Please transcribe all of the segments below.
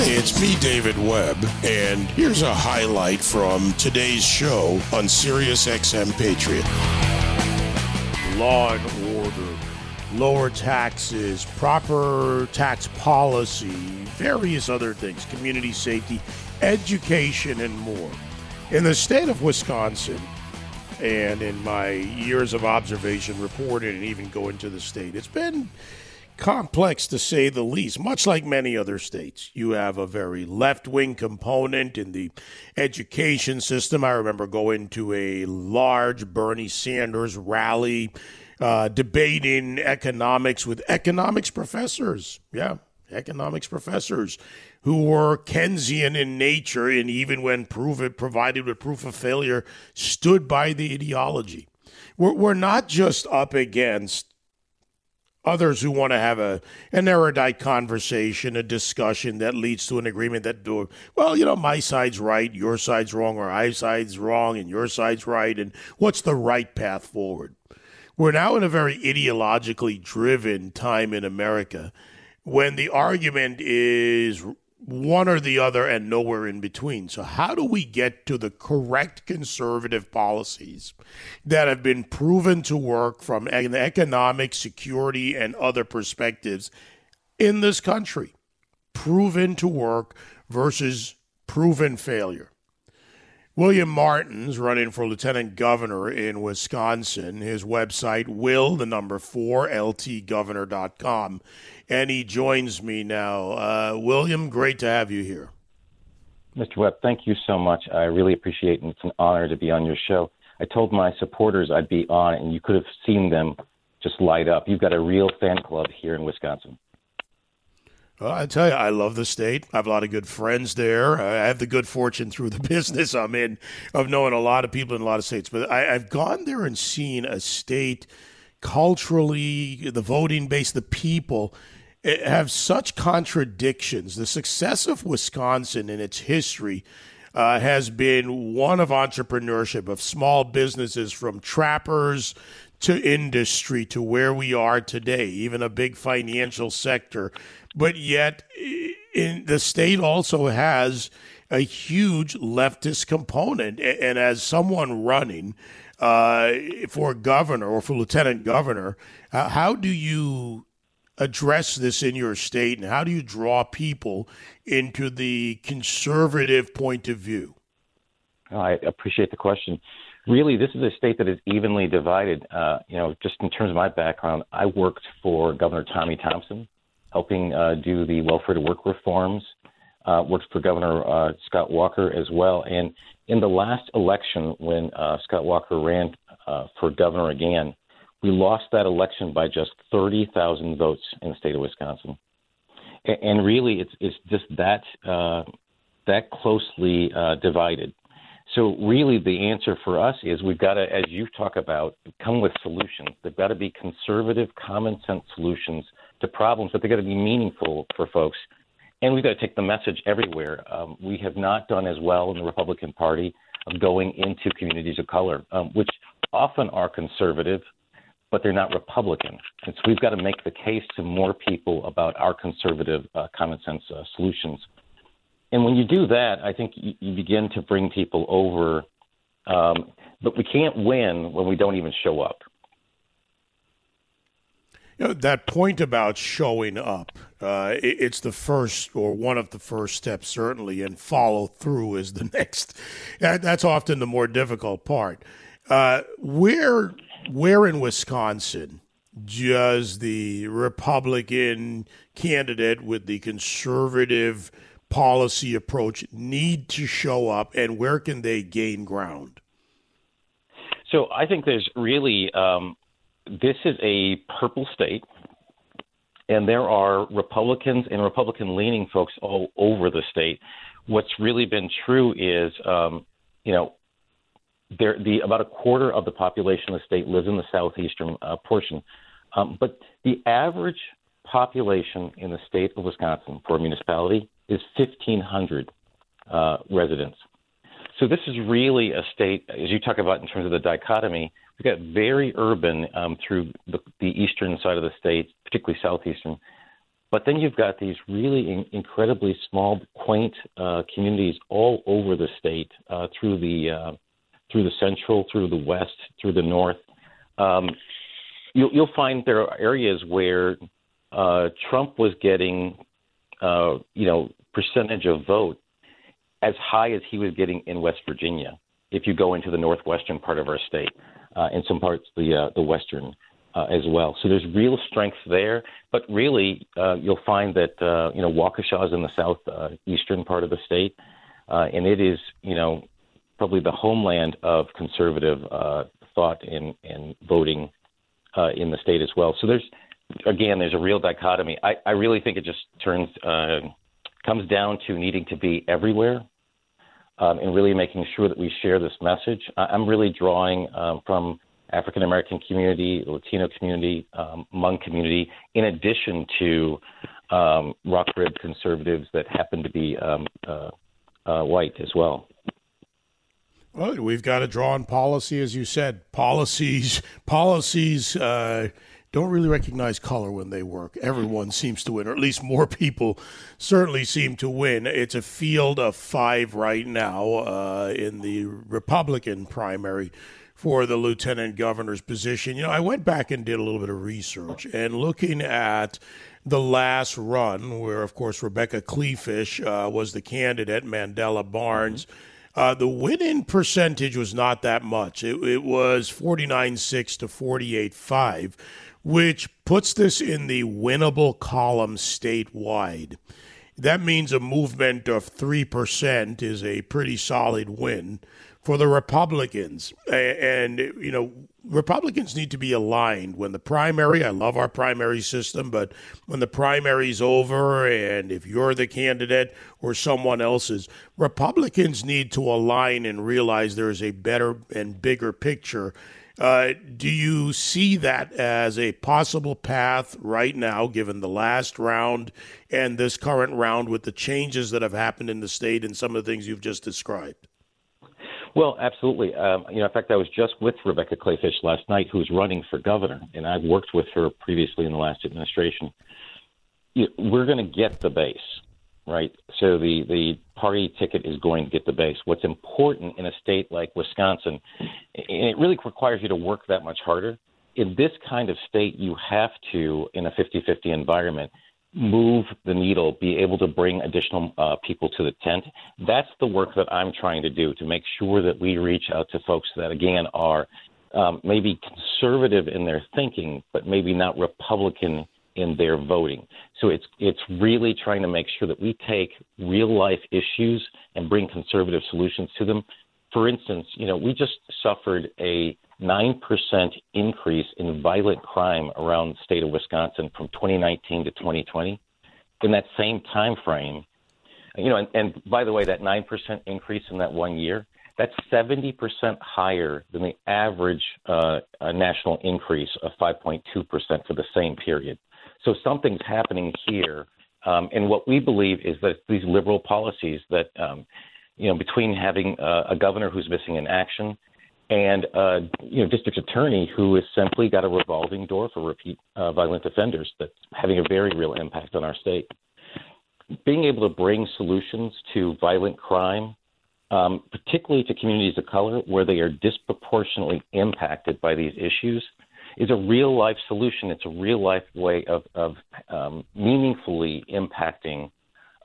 It's me, David Webb, and here's a highlight from today's show on Sirius XM Patriot. Law and order, lower taxes, proper tax policy, various other things, community safety, education, and more. In the state of Wisconsin, and in my years of observation, reporting, and even going to the state, it's been complex to say the least, much like many other states. You have a very left wing component in the education system. I remember going to a large Bernie Sanders rally uh, debating economics with economics professors. Yeah, economics professors who were Keynesian in nature and even when provided with proof of failure, stood by the ideology. We're, we're not just up against others who want to have a an erudite conversation, a discussion that leads to an agreement that do well, you know, my side's right, your side's wrong, or my side's wrong and your side's right, and what's the right path forward? We're now in a very ideologically driven time in America when the argument is one or the other and nowhere in between. So, how do we get to the correct conservative policies that have been proven to work from an economic, security, and other perspectives in this country? Proven to work versus proven failure. William Martin's running for lieutenant governor in Wisconsin. His website, will, the number four, ltgovernor.com. And he joins me now. Uh, William, great to have you here. Mr. Webb, thank you so much. I really appreciate it. It's an honor to be on your show. I told my supporters I'd be on, and you could have seen them just light up. You've got a real fan club here in Wisconsin. Well, I tell you, I love the state. I have a lot of good friends there. I have the good fortune through the business I'm in of knowing a lot of people in a lot of states. But I, have gone there and seen a state culturally, the voting base, the people eh, have such contradictions. The success of Wisconsin in its history uh, has been one of entrepreneurship, of small businesses from trappers to industry to where we are today, even a big financial sector but yet in the state also has a huge leftist component. And as someone running uh, for governor or for lieutenant governor, uh, how do you address this in your state, and how do you draw people into the conservative point of view? I appreciate the question. Really, this is a state that is evenly divided. Uh, you know, just in terms of my background, I worked for Governor Tommy Thompson helping uh, do the welfare to work reforms. Uh, worked for Governor uh, Scott Walker as well. And in the last election, when uh, Scott Walker ran uh, for governor again, we lost that election by just 30,000 votes in the state of Wisconsin. And, and really, it's it's just that uh, that closely uh, divided. So really, the answer for us is we've got to, as you talk about, come with solutions. They've got to be conservative, common sense solutions to problems, but they've got to be meaningful for folks. And we've got to take the message everywhere. Um, we have not done as well in the Republican Party of going into communities of color, um, which often are conservative, but they're not Republican. And so we've got to make the case to more people about our conservative, uh, common sense uh, solutions. And when you do that, I think you, you begin to bring people over. Um, but we can't win when we don't even show up. You know, that point about showing up, uh, it, it's the first or one of the first steps, certainly, and follow through is the next. That, that's often the more difficult part. Uh, where, where in Wisconsin does the Republican candidate with the conservative policy approach need to show up, and where can they gain ground? So I think there's really um, this is a purple state, and there are Republicans and Republican leaning folks all over the state. What's really been true is, um, you know, there the about a quarter of the population of the state lives in the southeastern uh, portion, um, but the average population in the state of Wisconsin for a municipality is 1,500 uh, residents. So this is really a state, as you talk about in terms of the dichotomy, we've got very urban um, through the, the, eastern side of the state, particularly southeastern, But then you've got these really in, incredibly small, quaint uh, communities all over the state, uh, through the uh, through the central, through the west, through the north. Um, you'll, you'll find there are areas where uh, Trump was getting, uh, you know, percentage of vote as high as he was getting in West Virginia. If you go into the northwestern part of our state, uh, and some parts the uh, the western uh, as well. So there's real strength there. But really, uh, you'll find that uh, you know Waukesha is in the southeastern part of the state, uh, and it is you know probably the homeland of conservative thought and, and voting in the state as well. So there's again there's a real dichotomy. I, I really think it just turns comes down to needing to be everywhere. Um, and really making sure that we share this message. I'm really drawing um, from African American community, Latino community, um, Hmong community, in addition to um, rock rib conservatives that happen to be um, uh, uh, white as well. Well, we've got to draw on policy, as you said. Policies, policies uh, don't really recognize color when they work. Everyone seems to win, or at least more people certainly seem to win. It's a field of five right now uh, in the Republican primary for the lieutenant governor's position. You know, I went back and did a little bit of research and looking at the last run, where of course Rebecca Kleefisch uh, was the candidate, Mandela Barnes. Uh, the win-in percentage was not that much. It, it was 49.6 to 48.5, which puts this in the winnable column statewide. That means a movement of 3% is a pretty solid win for the Republicans. And, you know, Republicans need to be aligned when the primary, I love our primary system, but when the primary's over and if you're the candidate or someone else's, Republicans need to align and realize there is a better and bigger picture. Uh, do you see that as a possible path right now, given the last round and this current round with the changes that have happened in the state and some of the things you've just described? Well, absolutely. Um, you know, in fact, I was just with Rebecca Kleefisch last night, who's running for governor, and I've worked with her previously in the last administration. we're going to get the base, right? So the the party ticket is going to get the base. What's important in a state like Wisconsin, and it really requires you to work that much harder. In this kind of state, you have to, in a 50-50 environment, move the needle, be able to bring additional uh, people to the tent. That's the work that I'm trying to do to make sure that we reach out to folks that, again, are um, maybe conservative in their thinking, but maybe not Republican in their voting. So it's it's really trying to make sure that we take real life issues and bring conservative solutions to them. For instance, you know, we just suffered a 9% increase in violent crime around the state of Wisconsin from 2019 to 2020. In that same time frame, you know, and, and by the way, that 9% increase in that one year, that's 70% higher than the average uh, national increase of 5.2% for the same period. So something's happening here. Um, and what we believe is that these liberal policies that, um, you know, between having a governor who's missing in action, and uh, you know district attorney who has simply got a revolving door for repeat uh, violent offenders that's having a very real impact on our state. Being able to bring solutions to violent crime, um, particularly to communities of color where they are disproportionately impacted by these issues, is a real life solution. It's a real life way of, of um, meaningfully impacting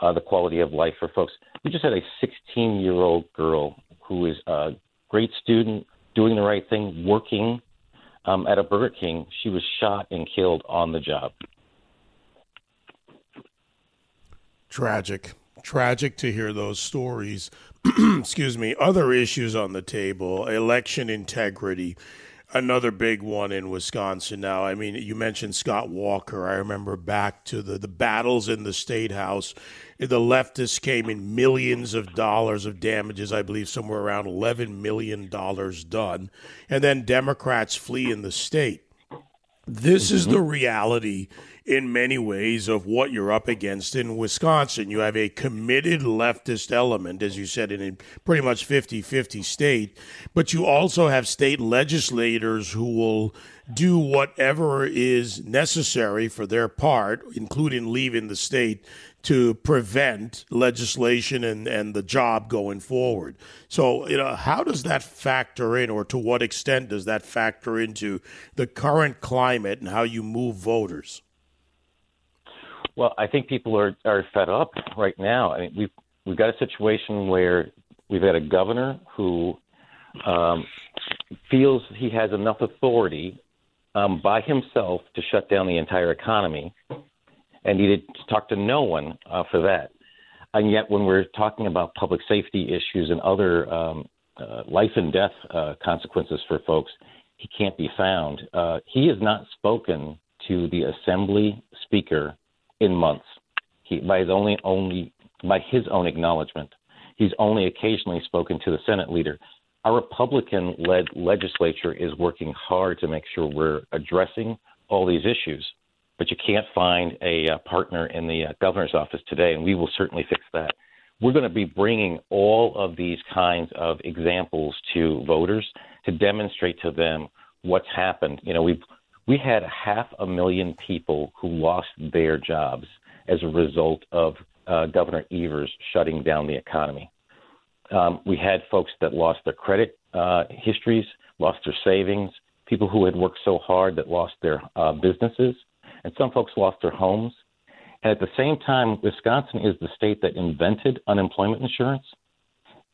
uh, the quality of life for folks. We just had a 16 year old girl who is a great student, doing the right thing, working um, at a Burger King, she was shot and killed on the job. Tragic. Tragic to hear those stories. Excuse me. Other issues on the table election integrity another big one in Wisconsin now. I mean, you mentioned Scott Walker. I remember back to the, the battles in the state house. The leftists came in millions of dollars of damages, I believe somewhere around $11 million done. And then Democrats flee in the state. This is mm-hmm. the reality in many ways of what you're up against in Wisconsin. You have a committed leftist element, as you said, in a pretty much 50 50 state, but you also have state legislators who will do whatever is necessary for their part, including leaving the state to prevent legislation and, and the job going forward. So, you know, how does that factor in, or to what extent does that factor into the current climate and how you move voters? Well, I think people are, are fed up right now. I mean, we've we've got a situation where we've had a governor who um, feels he has enough authority um, by himself to shut down the entire economy, and needed to talk to no one uh, for that. And yet, when we're talking about public safety issues and other um, uh, life and death uh, consequences for folks, he can't be found. Uh, he has not spoken to the assembly speaker in months. He, by his only only by his own acknowledgement, he's only occasionally spoken to the Senate leader. Our Republican-led legislature is working hard to make sure we're addressing all these issues but you can't find a, uh, partner in the uh, governor's office today, and we will certainly fix that. We're going to be bringing all of these kinds of examples to voters to demonstrate to them what's happened. You know, we've we had half a million people who lost their jobs as a result of uh, Governor Evers shutting down the economy. Um, we had folks that lost their credit uh, histories, lost their savings, people who had worked so hard that lost their uh, businesses and some folks lost their homes. And at the same time, Wisconsin is the state that invented unemployment insurance,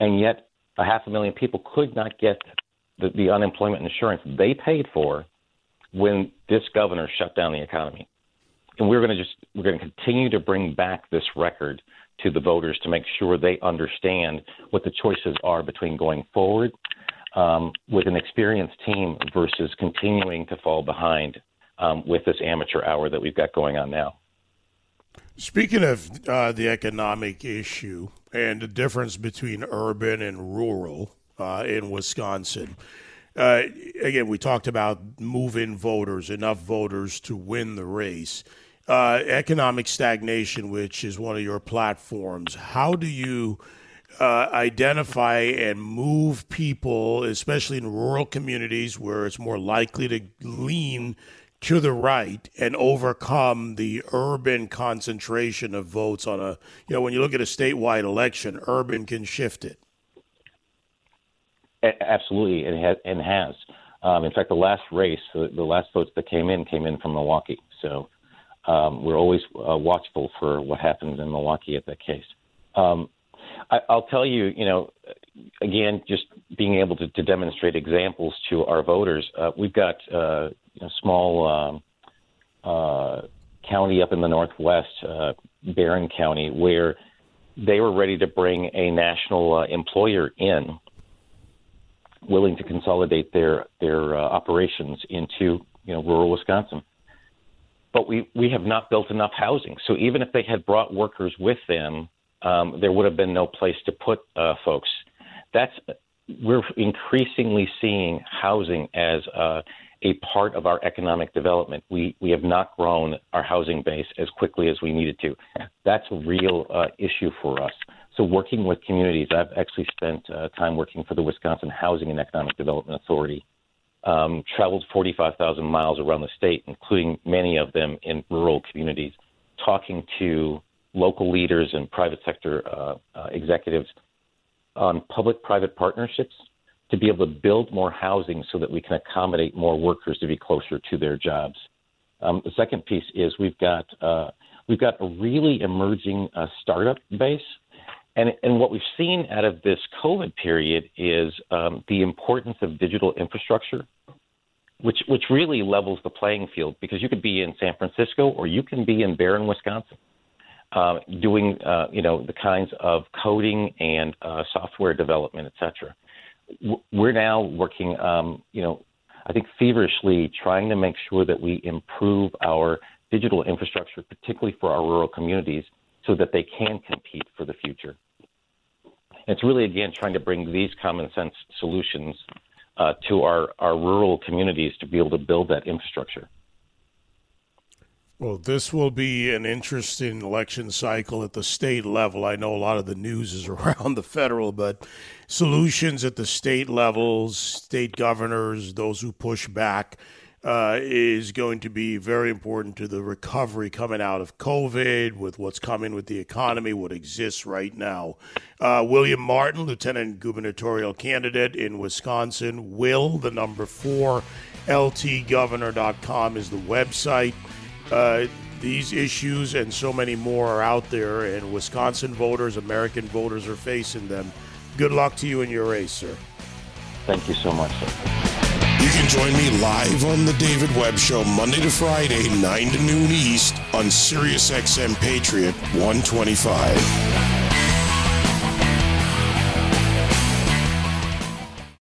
and yet a half a million people could not get the, the unemployment insurance they paid for when this governor shut down the economy. And we're going to just we're going to continue to bring back this record to the voters to make sure they understand what the choices are between going forward um, with an experienced team versus continuing to fall behind um, with this amateur hour that we've got going on now. Speaking of uh, the economic issue and the difference between urban and rural uh, in Wisconsin, uh, again, we talked about moving voters, enough voters to win the race. Uh, economic stagnation, which is one of your platforms, how do you uh, identify and move people, especially in rural communities where it's more likely to lean to the right and overcome the urban concentration of votes on a you know when you look at a statewide election urban can shift it. Absolutely it has and has. Um, in fact the last race the, the, last votes that came in came in from milwaukee. So um, we're always uh, watchful for what happens in milwaukee at that case. Um, I, will tell you you know again just being able to, to demonstrate examples to our voters uh, we've got uh, a small um, uh, county up in the northwest, uh, Barron County, where they were ready to bring a national uh, employer in, willing to consolidate their their operations into you know rural Wisconsin. But we we have not built enough housing. So even if they had brought workers with them, um, there would have been no place to put uh, folks. That's we're increasingly seeing housing as a part of our economic development. We we have not grown our housing base as quickly as we needed to. That's a real uh, issue for us. So working with communities, I've actually spent uh, time working for the Wisconsin Housing and Economic Development Authority. Um, traveled 45,000 miles around the state, including many of them in rural communities, talking to local leaders and private sector uh, uh executives on public-private partnerships to be able to build more housing so that we can accommodate more workers to be closer to their jobs. Um, the second piece is we've got uh, we've got a really emerging uh, startup base, and and what we've seen out of this COVID period is um, the importance of digital infrastructure, which which really levels the playing field because you could be in San Francisco or you can be in Barron, Wisconsin. Uh, doing uh, you know the kinds of coding and uh, software development, et cetera we're now working, um, you know, I think feverishly trying to make sure that we improve our digital infrastructure, particularly for our rural communities, so that they can compete for the future. It's really, again, trying to bring these common sense solutions uh, to our, our rural communities to be able to build that infrastructure. Well, this will be an interesting election cycle at the state level. I know a lot of the news is around the federal, but solutions at the state levels, state governors, those who push back, uh, is going to be very important to the recovery coming out of COVID, with what's coming with the economy, what exists right now. Uh, William Martin, lieutenant gubernatorial candidate in Wisconsin. Will, the number four, ltgovernor.com is the website. Uh, these issues and so many more are out there, and Wisconsin voters, American voters are facing them. Good luck to you in your race, sir. Thank you so much, sir. You can join me live on the David Webb Show Monday to Friday, 9 to noon East on SiriusXM Patriot 125.